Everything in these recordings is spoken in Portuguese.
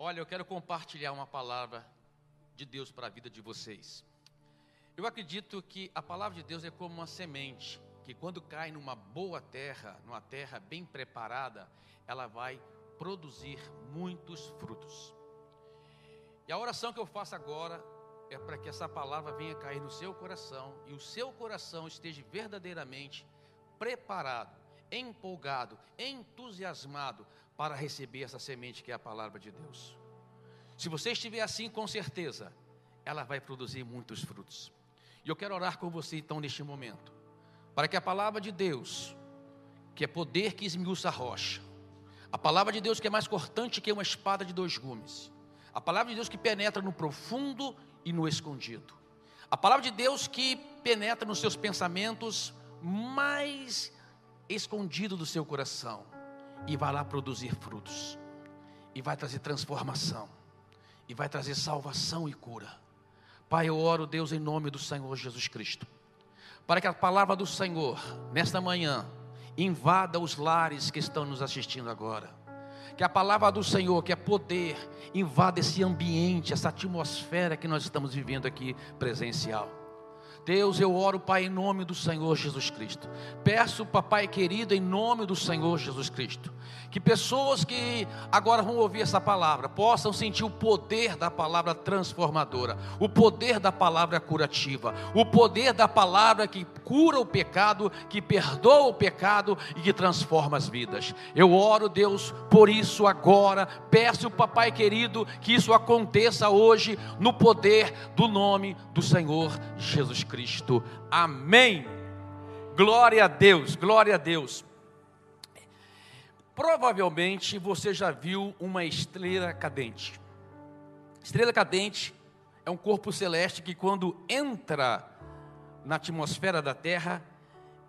Olha, eu quero compartilhar uma palavra de Deus para a vida de vocês. Eu acredito que a palavra de Deus é como uma semente, que quando cai numa boa terra, numa terra bem preparada, ela vai produzir muitos frutos. E a oração que eu faço agora é para que essa palavra venha cair no seu coração e o seu coração esteja verdadeiramente preparado, empolgado, entusiasmado para receber essa semente que é a palavra de Deus. Se você estiver assim, com certeza, ela vai produzir muitos frutos. E eu quero orar com você então neste momento, para que a palavra de Deus, que é poder que esmiuça a rocha, a palavra de Deus que é mais cortante que uma espada de dois gumes, a palavra de Deus que penetra no profundo e no escondido, a palavra de Deus que penetra nos seus pensamentos mais escondido do seu coração e vai lá produzir frutos e vai trazer transformação e vai trazer salvação e cura. Pai, eu oro, Deus, em nome do Senhor Jesus Cristo, para que a palavra do Senhor, nesta manhã, invada os lares que estão nos assistindo agora. Que a palavra do Senhor, que é poder, invada esse ambiente, essa atmosfera que nós estamos vivendo aqui presencial. Deus, eu oro, Pai, em nome do Senhor Jesus Cristo. Peço, Papai querido, em nome do Senhor Jesus Cristo, que pessoas que agora vão ouvir essa palavra possam sentir o poder da palavra transformadora, o poder da palavra curativa, o poder da palavra que cura o pecado, que perdoa o pecado e que transforma as vidas. Eu oro, Deus, por isso agora. Peço, Papai querido, que isso aconteça hoje no poder do nome do Senhor Jesus Cristo. Cristo. Amém. Glória a Deus, glória a Deus. Provavelmente você já viu uma estrela cadente. Estrela cadente é um corpo celeste que, quando entra na atmosfera da Terra,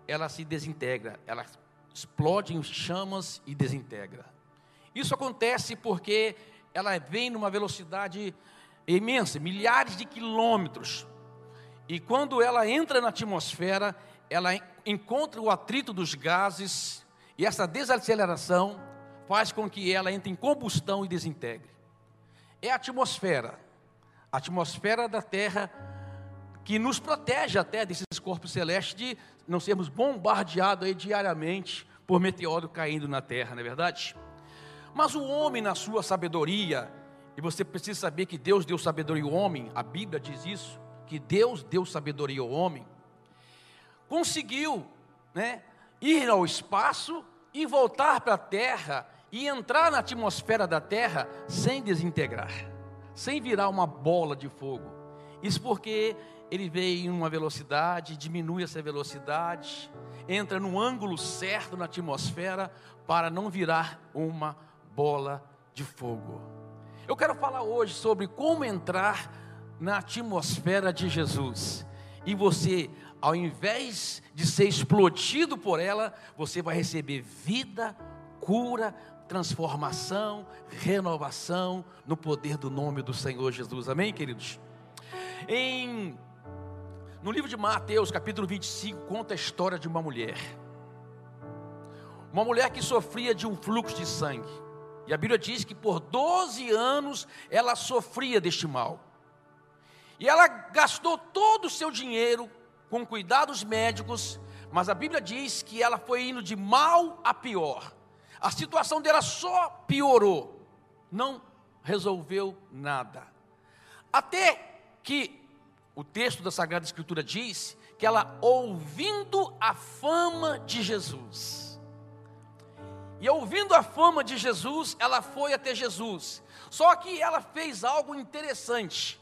ela se desintegra, ela explode em chamas e desintegra. Isso acontece porque ela vem numa velocidade imensa, milhares de quilômetros e quando ela entra na atmosfera, ela encontra o atrito dos gases, e essa desaceleração faz com que ela entre em combustão e desintegre. É a atmosfera, a atmosfera da Terra, que nos protege até desses corpos celestes de não sermos bombardeados diariamente por meteoro caindo na Terra, não é verdade? Mas o homem, na sua sabedoria, e você precisa saber que Deus deu sabedoria ao homem, a Bíblia diz isso, que Deus deu sabedoria ao homem, conseguiu né, ir ao espaço e voltar para a Terra e entrar na atmosfera da Terra sem desintegrar, sem virar uma bola de fogo. Isso porque ele veio em uma velocidade, diminui essa velocidade, entra no ângulo certo na atmosfera para não virar uma bola de fogo. Eu quero falar hoje sobre como entrar na atmosfera de Jesus. E você, ao invés de ser explodido por ela, você vai receber vida, cura, transformação, renovação no poder do nome do Senhor Jesus. Amém, queridos? Em no livro de Mateus, capítulo 25, conta a história de uma mulher. Uma mulher que sofria de um fluxo de sangue. E a Bíblia diz que por 12 anos ela sofria deste mal. E ela gastou todo o seu dinheiro com cuidados médicos, mas a Bíblia diz que ela foi indo de mal a pior. A situação dela só piorou, não resolveu nada. Até que o texto da Sagrada Escritura diz que ela, ouvindo a fama de Jesus, e ouvindo a fama de Jesus, ela foi até Jesus. Só que ela fez algo interessante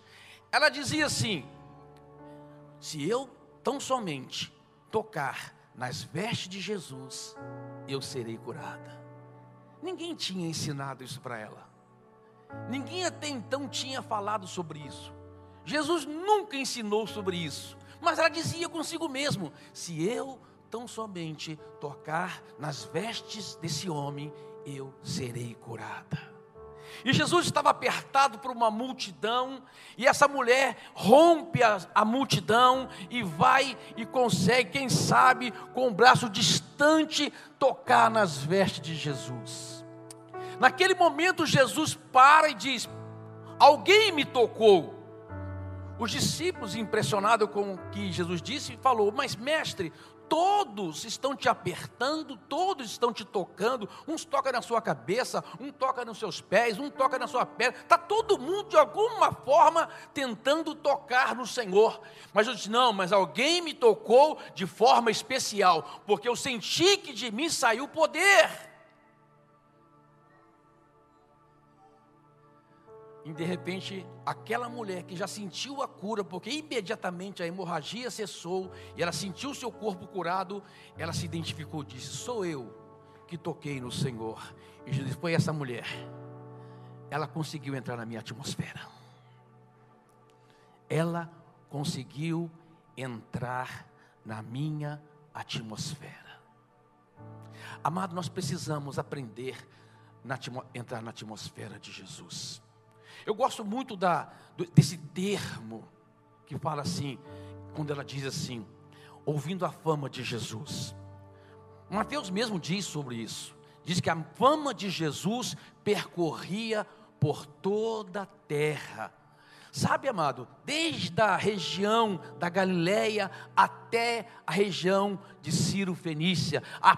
ela dizia assim: se eu tão somente tocar nas vestes de Jesus, eu serei curada. Ninguém tinha ensinado isso para ela. Ninguém até então tinha falado sobre isso. Jesus nunca ensinou sobre isso. Mas ela dizia consigo mesmo: se eu tão somente tocar nas vestes desse homem, eu serei curada. E Jesus estava apertado por uma multidão, e essa mulher rompe a, a, multidão e vai e consegue, quem sabe, com o braço distante, tocar nas vestes de Jesus. Naquele momento, Jesus para e diz: Alguém me tocou. Os discípulos, impressionados com o que Jesus disse, falou: Mas mestre, todos estão te apertando, todos estão te tocando. Uns toca na sua cabeça, um toca nos seus pés, um toca na sua perna. Está todo mundo de alguma forma tentando tocar no Senhor. Mas eu disse: Não, mas alguém me tocou de forma especial, porque eu senti que de mim saiu poder. E de repente, aquela mulher que já sentiu a cura, porque imediatamente a hemorragia cessou e ela sentiu seu corpo curado, ela se identificou, disse: Sou eu que toquei no Senhor. E Jesus foi essa mulher. Ela conseguiu entrar na minha atmosfera. Ela conseguiu entrar na minha atmosfera. Amado, nós precisamos aprender na, entrar na atmosfera de Jesus. Eu gosto muito da, desse termo que fala assim, quando ela diz assim, ouvindo a fama de Jesus. Mateus mesmo diz sobre isso. Diz que a fama de Jesus percorria por toda a terra. Sabe, amado, desde a região da Galileia até a região de Ciro Fenícia, a,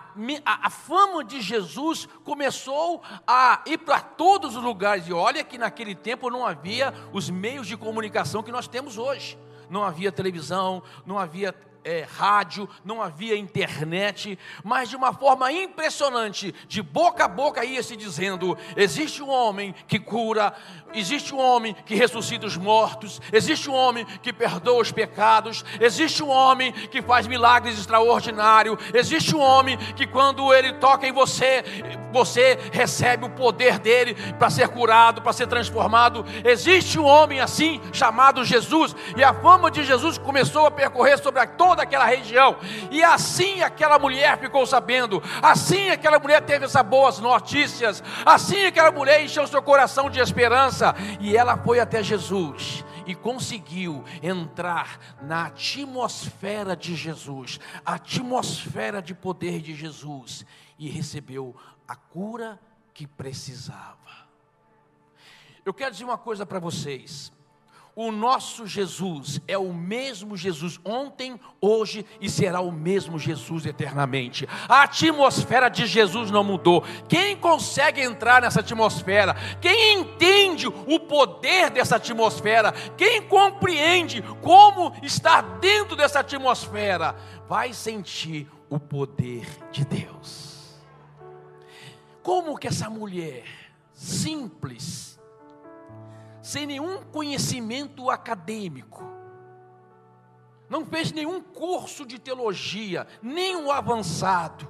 a, a fama de Jesus começou a ir para todos os lugares. E olha que naquele tempo não havia os meios de comunicação que nós temos hoje. Não havia televisão, não havia é, rádio, não havia internet, mas de uma forma impressionante, de boca a boca ia se dizendo: existe um homem que cura, existe um homem que ressuscita os mortos, existe um homem que perdoa os pecados, existe um homem que faz milagres extraordinários, existe um homem que quando ele toca em você, você recebe o poder dele para ser curado, para ser transformado. Existe um homem assim chamado Jesus, e a fama de Jesus começou a percorrer sobre toda toda aquela região. E assim aquela mulher ficou sabendo, assim aquela mulher teve essas boas notícias, assim aquela mulher encheu seu coração de esperança, e ela foi até Jesus e conseguiu entrar na atmosfera de Jesus, a atmosfera de poder de Jesus, e recebeu a cura que precisava. Eu quero dizer uma coisa para vocês. O nosso Jesus é o mesmo Jesus ontem, hoje e será o mesmo Jesus eternamente. A atmosfera de Jesus não mudou. Quem consegue entrar nessa atmosfera? Quem entende o poder dessa atmosfera? Quem compreende como estar dentro dessa atmosfera? Vai sentir o poder de Deus. Como que essa mulher simples sem nenhum conhecimento acadêmico, não fez nenhum curso de teologia, nem o avançado,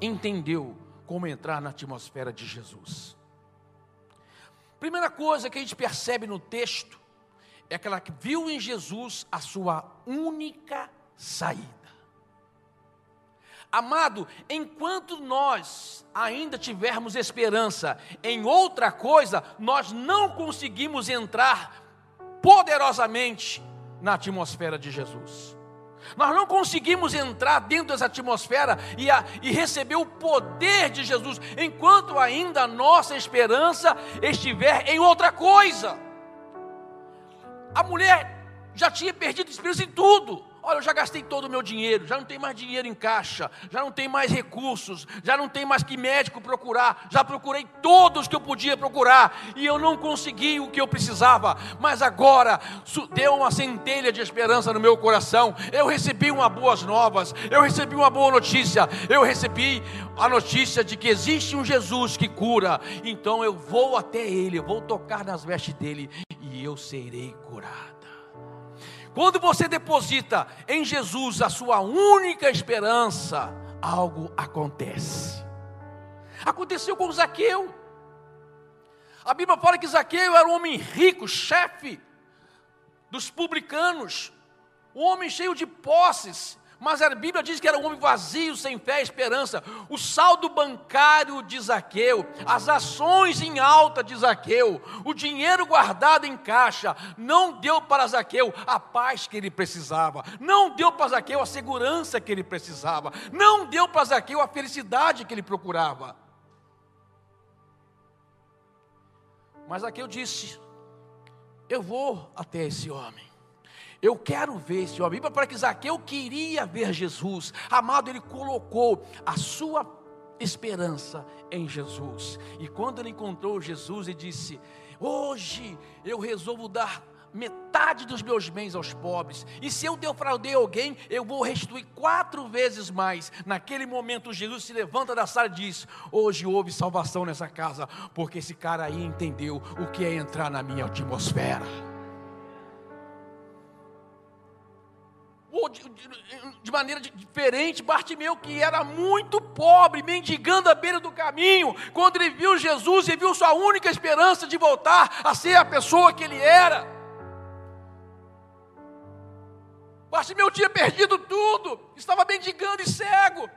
entendeu como entrar na atmosfera de Jesus. Primeira coisa que a gente percebe no texto é que ela viu em Jesus a sua única saída. Amado, enquanto nós ainda tivermos esperança em outra coisa, nós não conseguimos entrar poderosamente na atmosfera de Jesus. Nós não conseguimos entrar dentro dessa atmosfera e, a, e receber o poder de Jesus, enquanto ainda a nossa esperança estiver em outra coisa. A mulher já tinha perdido esperança em tudo. Olha, eu já gastei todo o meu dinheiro, já não tem mais dinheiro em caixa, já não tem mais recursos, já não tem mais que médico procurar, já procurei todos que eu podia procurar e eu não consegui o que eu precisava, mas agora deu uma centelha de esperança no meu coração. Eu recebi uma boas novas, eu recebi uma boa notícia, eu recebi a notícia de que existe um Jesus que cura, então eu vou até Ele, eu vou tocar nas vestes dele e eu serei curado. Quando você deposita em Jesus a sua única esperança, algo acontece. Aconteceu com Zaqueu. A Bíblia fala que Zaqueu era um homem rico, chefe dos publicanos, um homem cheio de posses, mas a Bíblia diz que era um homem vazio, sem fé e esperança. O saldo bancário de Zaqueu, as ações em alta de Zaqueu, o dinheiro guardado em caixa, não deu para Zaqueu a paz que ele precisava, não deu para Zaqueu a segurança que ele precisava, não deu para Zaqueu a felicidade que ele procurava. Mas aqui eu disse: eu vou até esse homem. Eu quero ver esse homem. Para que Zaqueu queria ver Jesus. Amado, ele colocou a sua esperança em Jesus. E quando ele encontrou Jesus, ele disse: Hoje eu resolvo dar metade dos meus bens aos pobres. E se eu defraudei alguém, eu vou restituir quatro vezes mais. Naquele momento, Jesus se levanta da sala e diz: Hoje houve salvação nessa casa, porque esse cara aí entendeu o que é entrar na minha atmosfera. De, de, maneira diferente, Bartimeu, que era muito pobre, mendigando à beira do caminho, quando ele viu Jesus e viu sua única esperança de voltar a ser a pessoa que ele era. Bartimeu tinha perdido tudo, estava mendigando e cego.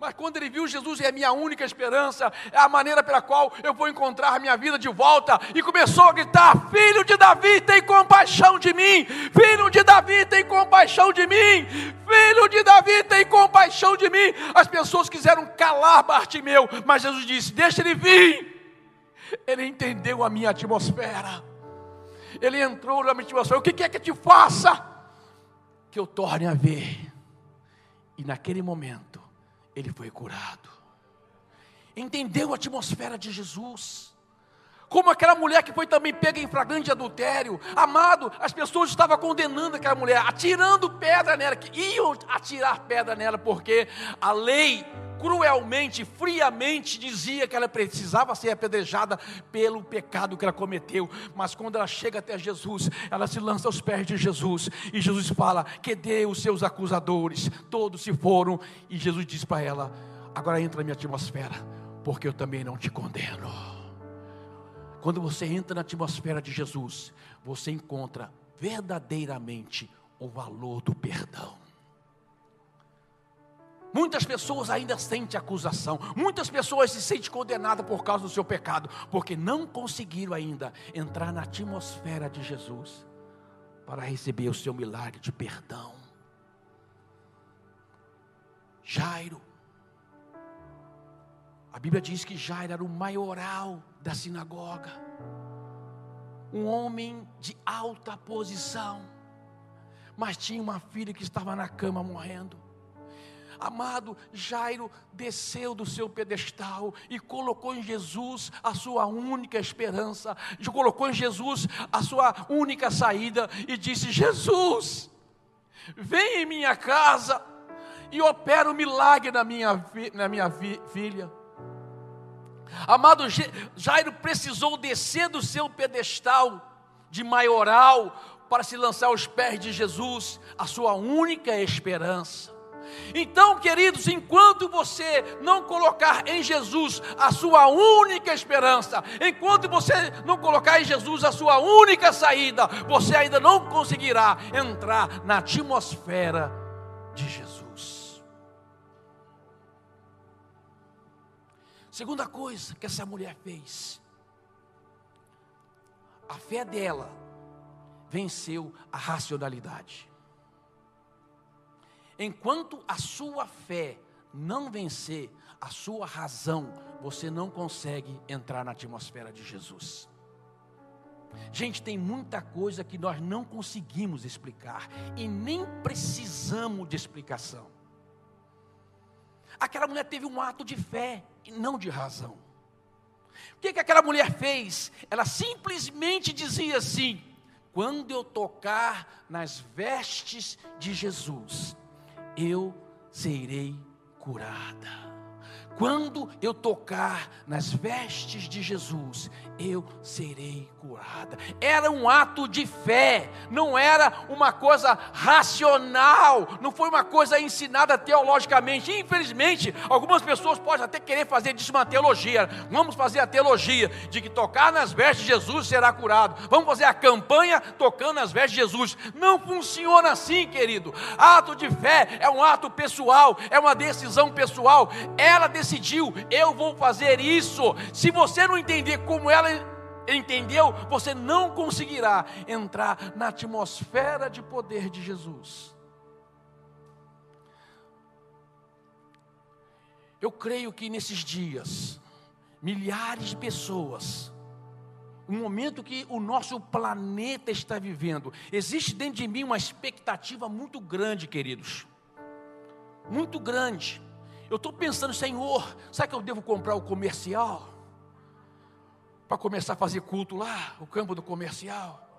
Mas quando ele viu Jesus, é a minha única esperança, é a maneira pela qual eu vou encontrar minha vida de volta. E começou a gritar: Filho de Davi, tem compaixão de mim! Filho de Davi, tem compaixão de mim! Filho de Davi, tem compaixão de mim! As pessoas quiseram calar Bartimeu, mas Jesus disse: Deixa ele vir. Ele entendeu a minha atmosfera. Ele entrou na minha atmosfera. O que quer que te faça? que eu torne a ver. E naquele momento, ele foi curado. Entendeu a atmosfera de Jesus. Como aquela mulher que foi também pega em flagrante adultério. Amado, as pessoas estavam condenando aquela mulher, atirando pedra nela, que iam atirar pedra nela, porque a lei cruelmente, friamente dizia que ela precisava ser apedrejada pelo pecado que ela cometeu, mas quando ela chega até Jesus, ela se lança aos pés de Jesus, e Jesus fala: Que dê os seus acusadores, todos se foram, e Jesus diz para ela: Agora entra na minha atmosfera, porque eu também não te condeno. Quando você entra na atmosfera de Jesus, você encontra verdadeiramente o valor do perdão. Muitas pessoas ainda sentem acusação, muitas pessoas se sentem condenadas por causa do seu pecado, porque não conseguiram ainda entrar na atmosfera de Jesus para receber o seu milagre de perdão. Jairo, a Bíblia diz que Jairo era o maioral da sinagoga, um homem de alta posição, mas tinha uma filha que estava na cama morrendo. Amado, Jairo desceu do seu pedestal e colocou em Jesus a sua única esperança, colocou em Jesus a sua única saída e disse: Jesus, vem em minha casa e opera um milagre na minha, na minha filha. Amado, Jairo precisou descer do seu pedestal de maioral para se lançar aos pés de Jesus, a sua única esperança. Então, queridos, enquanto você não colocar em Jesus a sua única esperança, enquanto você não colocar em Jesus a sua única saída, você ainda não conseguirá entrar na atmosfera de Jesus. Segunda coisa que essa mulher fez, a fé dela venceu a racionalidade. Enquanto a sua fé não vencer a sua razão, você não consegue entrar na atmosfera de Jesus. Gente, tem muita coisa que nós não conseguimos explicar e nem precisamos de explicação. Aquela mulher teve um ato de fé e não de razão. O que, que aquela mulher fez? Ela simplesmente dizia assim: quando eu tocar nas vestes de Jesus, eu serei curada. Quando eu tocar nas vestes de Jesus, eu serei curada. Era um ato de fé, não era uma coisa racional, não foi uma coisa ensinada teologicamente. Infelizmente, algumas pessoas podem até querer fazer disso uma teologia. Vamos fazer a teologia de que tocar nas vestes de Jesus será curado. Vamos fazer a campanha tocando nas vestes de Jesus. Não funciona assim, querido. Ato de fé é um ato pessoal, é uma decisão pessoal. Ela decidiu eu vou fazer isso. Se você não entender como ela entendeu, você não conseguirá entrar na atmosfera de poder de Jesus. Eu creio que nesses dias, milhares de pessoas o momento que o nosso planeta está vivendo. Existe dentro de mim uma expectativa muito grande, queridos. Muito grande. Eu estou pensando, Senhor, será que eu devo comprar o comercial? Para começar a fazer culto lá, o campo do comercial.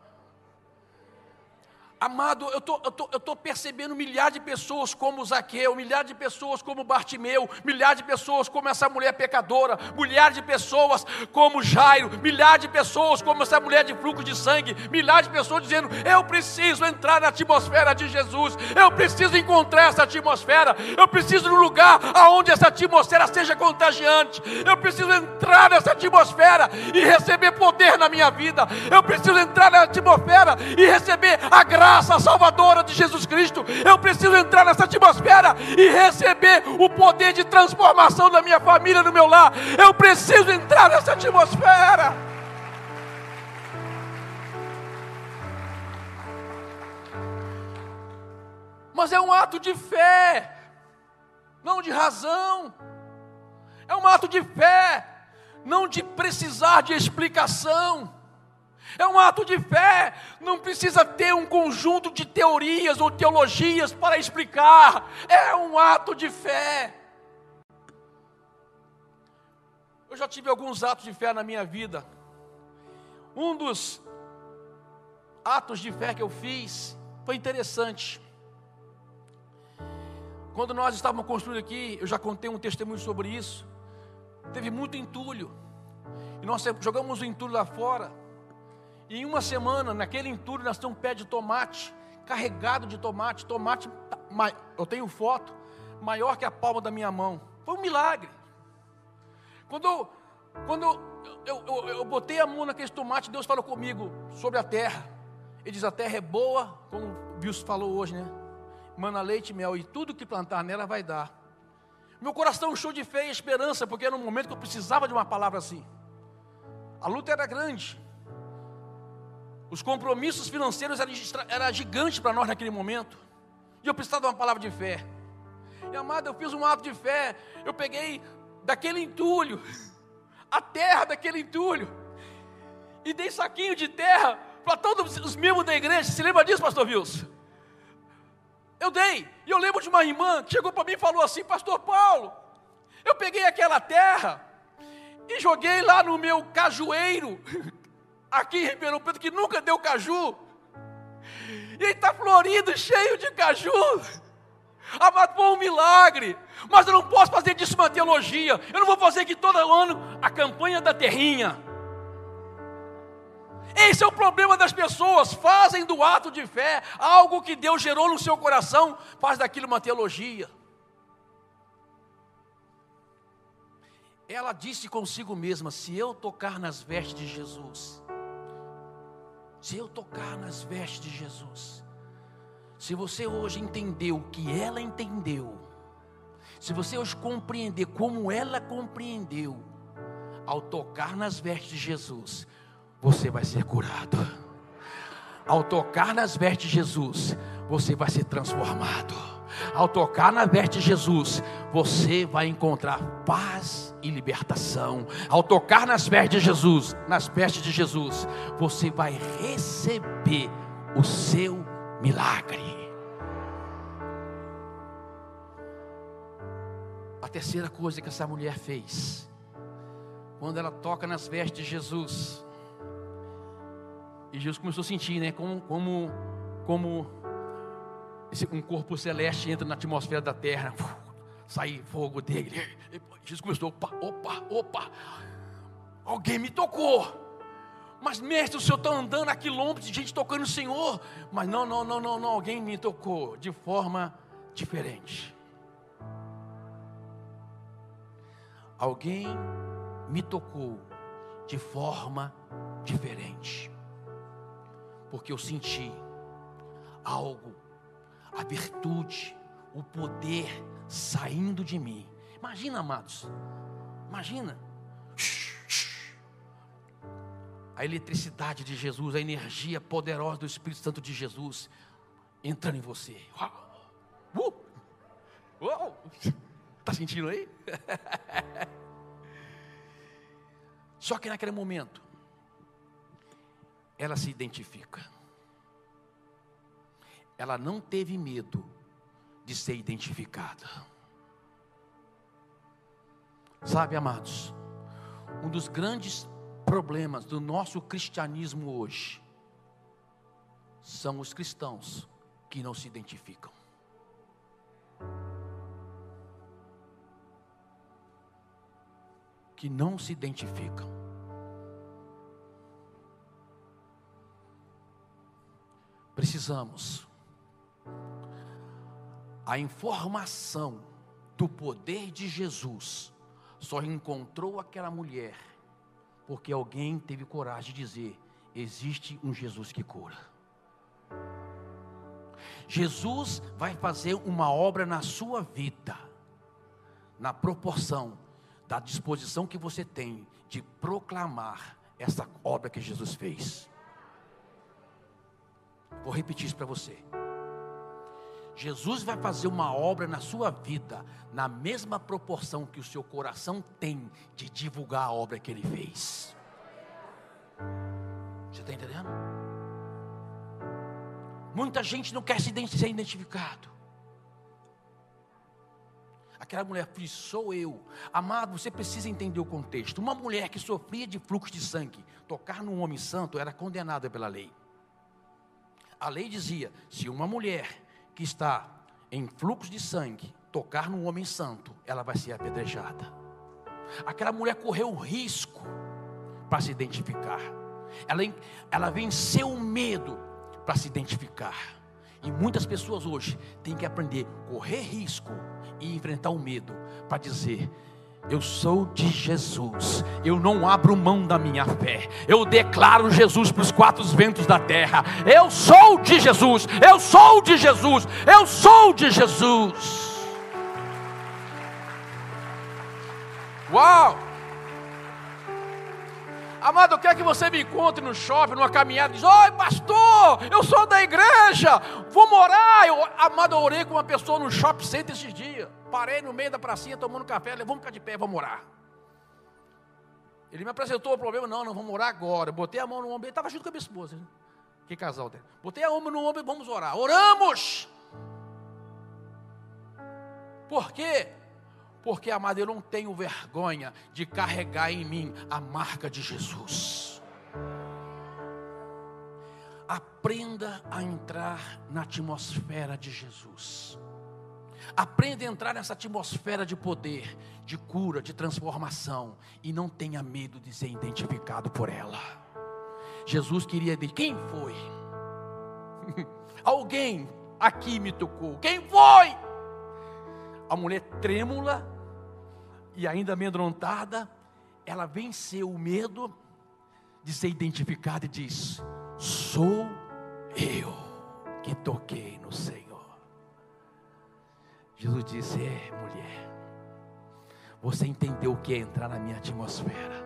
Amado, eu tô, estou tô, eu tô percebendo milhares de pessoas como Zaqueu, milhares de pessoas como Bartimeu, milhares de pessoas como essa mulher pecadora, milhares de pessoas como Jairo, milhares de pessoas como essa mulher de fluxo de sangue, milhares de pessoas dizendo: Eu preciso entrar na atmosfera de Jesus, eu preciso encontrar essa atmosfera, eu preciso de um lugar aonde essa atmosfera seja contagiante, eu preciso entrar nessa atmosfera e receber poder na minha vida, eu preciso entrar na atmosfera e receber a graça graça salvadora de Jesus Cristo. Eu preciso entrar nessa atmosfera e receber o poder de transformação da minha família, no meu lar. Eu preciso entrar nessa atmosfera. Mas é um ato de fé, não de razão. É um ato de fé, não de precisar de explicação. É um ato de fé, não precisa ter um conjunto de teorias ou teologias para explicar. É um ato de fé. Eu já tive alguns atos de fé na minha vida. Um dos atos de fé que eu fiz foi interessante. Quando nós estávamos construindo aqui, eu já contei um testemunho sobre isso. Teve muito entulho. E nós jogamos o entulho lá fora. E em uma semana, naquele entulho, nós temos um pé de tomate, carregado de tomate, tomate, eu tenho foto, maior que a palma da minha mão. Foi um milagre. Quando, eu, quando eu, eu, eu, botei a mão naquele tomate, Deus falou comigo sobre a terra. Ele diz: a terra é boa, como o falou hoje, né? Mana leite mel, e tudo que plantar nela vai dar. Meu coração show de fé e esperança, porque era um momento que eu precisava de uma palavra assim. A luta era grande. Os compromissos financeiros eram, era gigantes para nós naquele momento. E eu precisava de uma palavra de fé. E amado, eu fiz um ato de fé. Eu peguei daquele entulho, a terra daquele entulho, e dei saquinho de terra para todos os membros da igreja. Se lembra disso, pastor Wilson? Eu dei. E eu lembro de uma irmã que chegou para mim e falou assim: Pastor Paulo, eu peguei aquela terra e joguei lá no meu cajueiro aqui em Ribeirão Preto que nunca deu caju. E está florido, cheio de caju. Amado, foi um milagre. Mas eu não posso fazer disso uma teologia. Eu não vou fazer aqui todo ano a campanha da terrinha. Esse é o problema das pessoas. Fazem do ato de fé algo que Deus gerou no seu coração, faz daquilo uma teologia. Ela disse consigo mesma: se eu tocar nas vestes de Jesus, se eu tocar nas vestes de Jesus, se você hoje entendeu o que ela entendeu, se você hoje compreender como ela compreendeu, ao tocar nas vestes de Jesus, você vai ser curado. Ao tocar nas vestes de Jesus, você vai ser transformado. Ao tocar na veste de Jesus, você vai encontrar paz e libertação. Ao tocar nas vestes de Jesus, nas vestes de Jesus, você vai receber o seu milagre. A terceira coisa que essa mulher fez, quando ela toca nas vestes de Jesus, e Jesus começou a sentir, né, como, como, como um corpo celeste entra na atmosfera da terra, sai fogo dele. Jesus começou, opa, opa, opa, alguém me tocou. Mas, mestre, o senhor está andando a quilômetros de gente tocando o Senhor. Mas não, não, não, não, não, alguém me tocou de forma diferente. Alguém me tocou de forma diferente. Porque eu senti algo a virtude, o poder saindo de mim. Imagina, amados, imagina. A eletricidade de Jesus, a energia poderosa do Espírito Santo de Jesus entrando em você. Uh! Uou! Está sentindo aí? Só que naquele momento, ela se identifica. Ela não teve medo de ser identificada. Sabe, amados, um dos grandes problemas do nosso cristianismo hoje são os cristãos que não se identificam. Que não se identificam. Precisamos. A informação do poder de Jesus só encontrou aquela mulher porque alguém teve coragem de dizer: existe um Jesus que cura. Jesus vai fazer uma obra na sua vida, na proporção da disposição que você tem de proclamar essa obra que Jesus fez. Vou repetir isso para você. Jesus vai fazer uma obra na sua vida, na mesma proporção que o seu coração tem de divulgar a obra que ele fez. Você está entendendo? Muita gente não quer ser identificado. Aquela mulher diz: Sou eu. Amado, você precisa entender o contexto. Uma mulher que sofria de fluxo de sangue, tocar num homem santo, era condenada pela lei. A lei dizia: se uma mulher que está em fluxo de sangue tocar num homem santo, ela vai ser apedrejada. Aquela mulher correu risco para se identificar. Ela, ela venceu o medo para se identificar. E muitas pessoas hoje têm que aprender a correr risco e enfrentar o medo para dizer: eu sou de Jesus, eu não abro mão da minha fé, eu declaro Jesus para os quatro ventos da terra. Eu sou de Jesus, eu sou de Jesus, eu sou de Jesus. Uau! Amado, eu quero que você me encontre no shopping, numa caminhada, diz: Oi, pastor, eu sou da igreja, vou morar. Eu, amado, eu orei com uma pessoa no shopping center esses dias. Parei no meio da pracinha tomando café, falei, vamos ficar de pé, vamos morar. Ele me apresentou o problema, não, não vamos morar agora. Eu botei a mão no ombro, ele estava junto com a minha esposa. Né? Que casal dele. Botei a mão no ombro e vamos orar. Oramos! Por quê? Porque, amado, eu não tenho vergonha de carregar em mim a marca de Jesus. Aprenda a entrar na atmosfera de Jesus. Aprenda a entrar nessa atmosfera de poder, de cura, de transformação. E não tenha medo de ser identificado por ela. Jesus queria dizer: quem foi? Alguém aqui me tocou. Quem foi? A mulher trêmula e ainda amedrontada, ela venceu o medo de ser identificada e diz: Sou eu que toquei no Senhor. Jesus disse: É, mulher, você entendeu o que é entrar na minha atmosfera.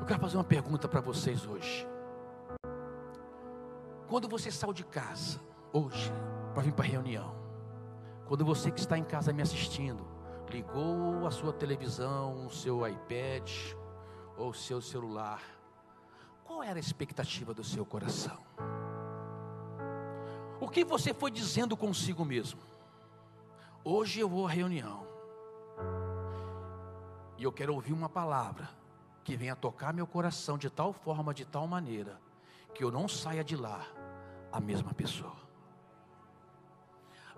Eu quero fazer uma pergunta para vocês hoje. Quando você saiu de casa, hoje, para vir para a reunião, quando você que está em casa me assistindo, ligou a sua televisão, o seu iPad ou o seu celular, qual era a expectativa do seu coração? O que você foi dizendo consigo mesmo? Hoje eu vou à reunião. E eu quero ouvir uma palavra que venha tocar meu coração de tal forma, de tal maneira, que eu não saia de lá a mesma pessoa.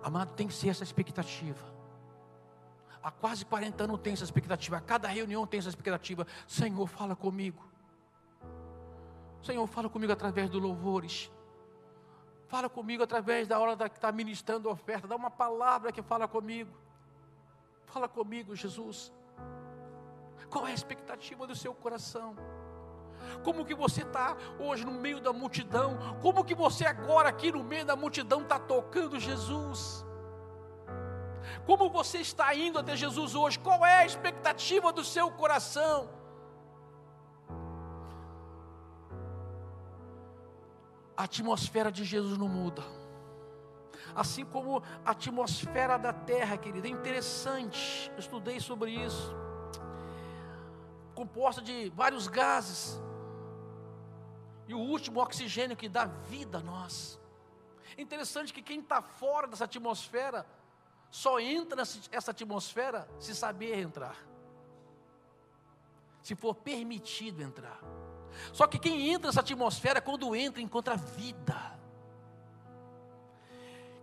Amado, tem que ser essa expectativa. Há quase 40 anos tem essa expectativa. A cada reunião tem essa expectativa. Senhor, fala comigo. Senhor, fala comigo através dos louvores. Fala comigo através da hora da, que está ministrando a oferta. Dá uma palavra que fala comigo. Fala comigo, Jesus. Qual é a expectativa do seu coração? Como que você está hoje no meio da multidão? Como que você agora aqui no meio da multidão está tocando Jesus? Como você está indo até Jesus hoje? Qual é a expectativa do seu coração? a atmosfera de Jesus não muda. Assim como a atmosfera da terra, querida, é interessante. Eu estudei sobre isso. Composta de vários gases. E o último oxigênio que dá vida a nós. É interessante que quem está fora dessa atmosfera só entra nessa atmosfera se saber entrar, se for permitido entrar. Só que quem entra nessa atmosfera, quando entra, encontra vida.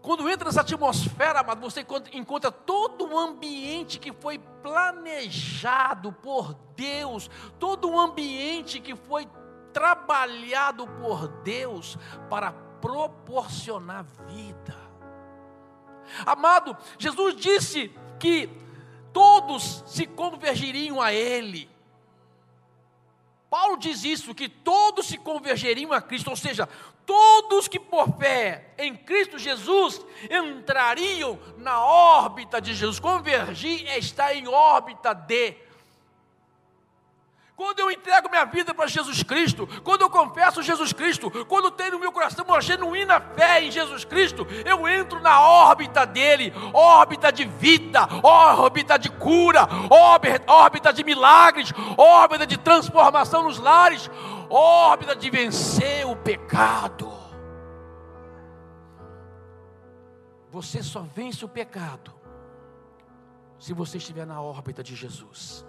Quando entra nessa atmosfera, amado, você encontra todo o ambiente que foi planejado por Deus, todo o ambiente que foi trabalhado por Deus para proporcionar vida. Amado, Jesus disse que todos se convergiriam a Ele. Paulo diz isso, que todos se convergeriam a Cristo, ou seja, todos que por fé em Cristo Jesus entrariam na órbita de Jesus. Convergir é estar em órbita de quando eu entrego minha vida para Jesus Cristo, quando eu confesso Jesus Cristo, quando tenho no meu coração uma genuína fé em Jesus Cristo, eu entro na órbita dele, órbita de vida, órbita de cura, órbita de milagres, órbita de transformação nos lares, órbita de vencer o pecado. Você só vence o pecado se você estiver na órbita de Jesus.